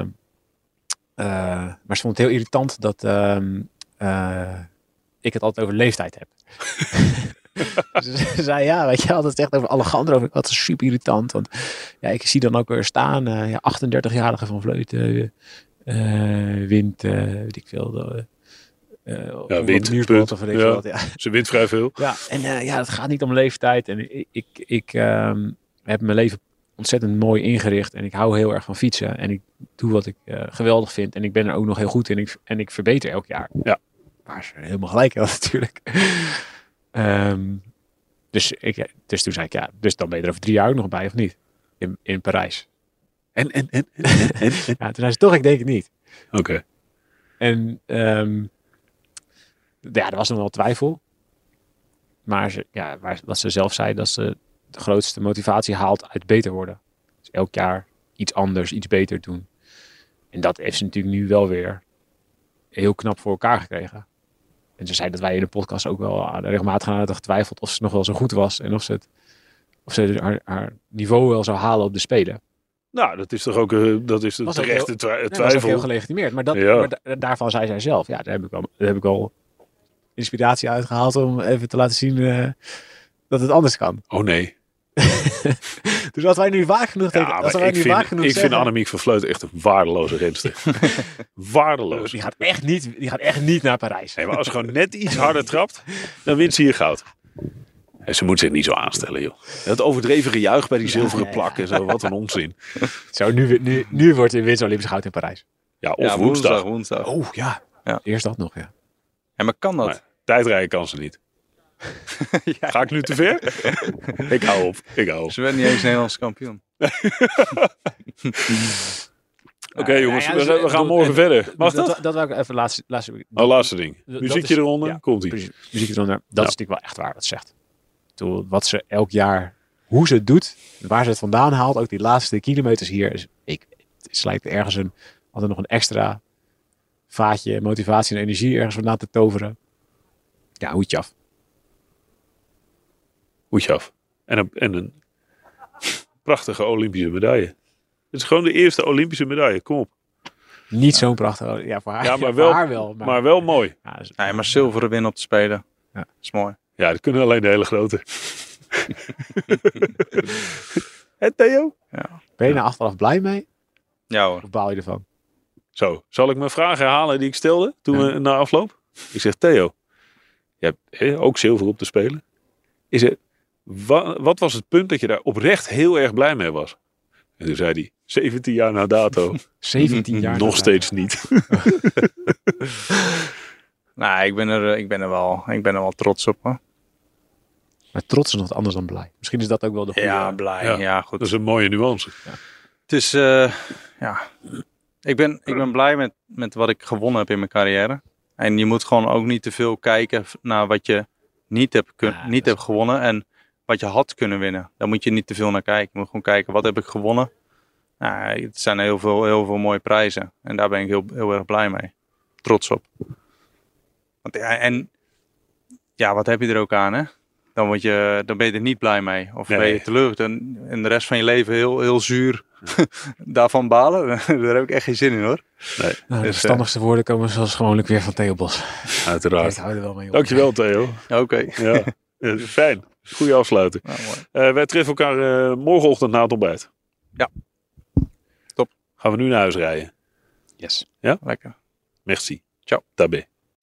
eh, maar ze vond het heel irritant dat ehm, eh, ik het altijd over leeftijd heb. ze zei, ja, weet je, altijd echt over Alejandro. Dat is super irritant. Want ja, ik zie dan ook weer staan, eh, ja, 38-jarige van Vleuten eh wint, eh, weet ik veel. Op het wint, of weet Ja. wat, ja. Ze wint vrij veel. Ja, en eh, ja, het gaat niet om leeftijd. En ik, ik, ik ehm, heb mijn leven ontzettend mooi ingericht. En ik hou heel erg van fietsen. En ik doe wat ik eh, geweldig vind. En ik ben er ook nog heel goed in. Ik, en ik verbeter elk jaar. Ja. Waar ze helemaal gelijk hadden natuurlijk. Ehm, dus, ik, dus toen zei ik, ja, dus dan ben je er over drie jaar ook nog bij, of niet? In, in Parijs. En, en, en, en, en, en. Ja, toen zei ze toch, ik denk het niet. Oké. En ehm, ja, er was nog wel twijfel. Maar ze, ja, waar, wat ze zelf zei, dat ze de grootste motivatie haalt uit beter worden. Dus elk jaar iets anders, iets beter doen. En dat heeft ze natuurlijk nu wel weer heel knap voor elkaar gekregen. En ze zei dat wij in de podcast ook wel regelmatig aan hadden getwijfeld of ze nog wel zo goed was. En of ze, het, of ze haar, haar niveau wel zou halen op de Spelen. Nou, dat is toch ook eh, dat is de terechte heel- twi- Ja, dat twijfel. heel gelegitimeerd. Maar, dat, Ja. maar da- daarvan zei zij zelf, ja, daar heb ik al, daar heb ik al inspiratie uitgehaald om even te laten zien eh, dat het anders kan. Oh nee. Dus als wij nu vaak genoeg Ja, tegen, als maar wij ik nu vind, vaak genoeg ik vind Annemiek van Vleuten echt een waardeloze renster. Waardeloos. die gaat echt niet, die gaat echt niet naar Parijs. Nee, maar als ze gewoon net iets harder trapt, dan wint ze hier goud. En ze moet zich niet zo aanstellen, joh. Dat overdreven gejuich bij die zilveren ja, ja. plak en zo, wat een onzin. Zo, nu, nu, nu wordt het winst Olympisch goud in Parijs. Ja, of ja, woensdag. woensdag. Oh ja. Ja. Eerst dat nog, ja. En maar kan dat? Nee. Tijdrijden kan ze niet. Ga ik nu te ver? ik hou op. Ik hou op. Ze werd niet eens Nederlands kampioen. Oké jongens, ja, we, dus, we gaan eh, morgen en- verder. Mag dat? Dat, dat wou ik even laatste... laatste Oh, laatste ding. Muziekje is- eronder, ja. komt ie. Precies, muziek eronder. Dat is natuurlijk wel echt waar wat ze zegt. Bedoel, wat ze elk jaar, hoe ze het doet, waar ze het vandaan haalt, ook die laatste kilometers hier, is, ik, het lijkt ergens een, altijd nog een extra vaatje motivatie en energie ergens vandaan te toveren. Ja, hoedje af. Hoedje af. En een, en een prachtige Olympische medaille. Het is gewoon de eerste Olympische medaille. Kom op. Niet zo'n prachtige, ja voor haar, Ja, maar voor wel- haar wel. Maar, Maar wel mooi. ja, Nee, maar zilveren winnen op te spelen. Ja. is mooi. Ja, dat kunnen alleen de hele grote. Hé Theo? ben je nou achteraf blij mee? Ja hoor. Of baal je ervan? Zo, zal ik mijn vraag herhalen die ik stelde toen we na afloop? Ik zeg, Theo, je hebt ook zilver op te spelen. Is het, wa- wat was het punt dat je daar oprecht heel erg blij mee was? En toen zei hij, 17 jaar na dato, 17 jaar. nog steeds niet. Nou, ik ben er, ik ben er, wel, ik ben er wel trots op. Hoor. Maar trots is nog wat anders dan blij. Misschien is dat ook wel de goede. Ja, blij. Ja. Ja, goed. Dat is een mooie nuance. Het is, eh, ja, ik ben, ik ben blij met, met wat ik gewonnen heb in mijn carrière. En je moet gewoon ook niet te veel kijken naar wat je niet hebt, kun, Ja, niet hebt gewonnen en wat je had kunnen winnen. Daar moet je niet te veel naar kijken. Je moet gewoon kijken, wat heb ik gewonnen? Nou, het zijn heel veel, heel veel mooie prijzen. En daar ben ik heel, heel erg blij mee. Trots op. Want, ja, en ja, wat heb je er ook aan, hè? Dan, word je, dan ben je er niet blij mee. Of ben je teleurgesteld en, en de rest van je leven heel, heel zuur daarvan balen. Daar heb ik echt geen zin in hoor. Nee, Nou, de Dus, verstandigste woorden komen zoals gewoonlijk weer van Theo Bos. uiteraard. Houden we wel mee op. Dankjewel Theo. Oké. Ja, eh, fijn. Goeie afsluiting. Nou, mooi. Eh, wij treffen elkaar eh, morgenochtend na het ontbijt. Ja. Top. Gaan we nu naar huis rijden. Yes. Lekker. Merci. Ciao. Tabé.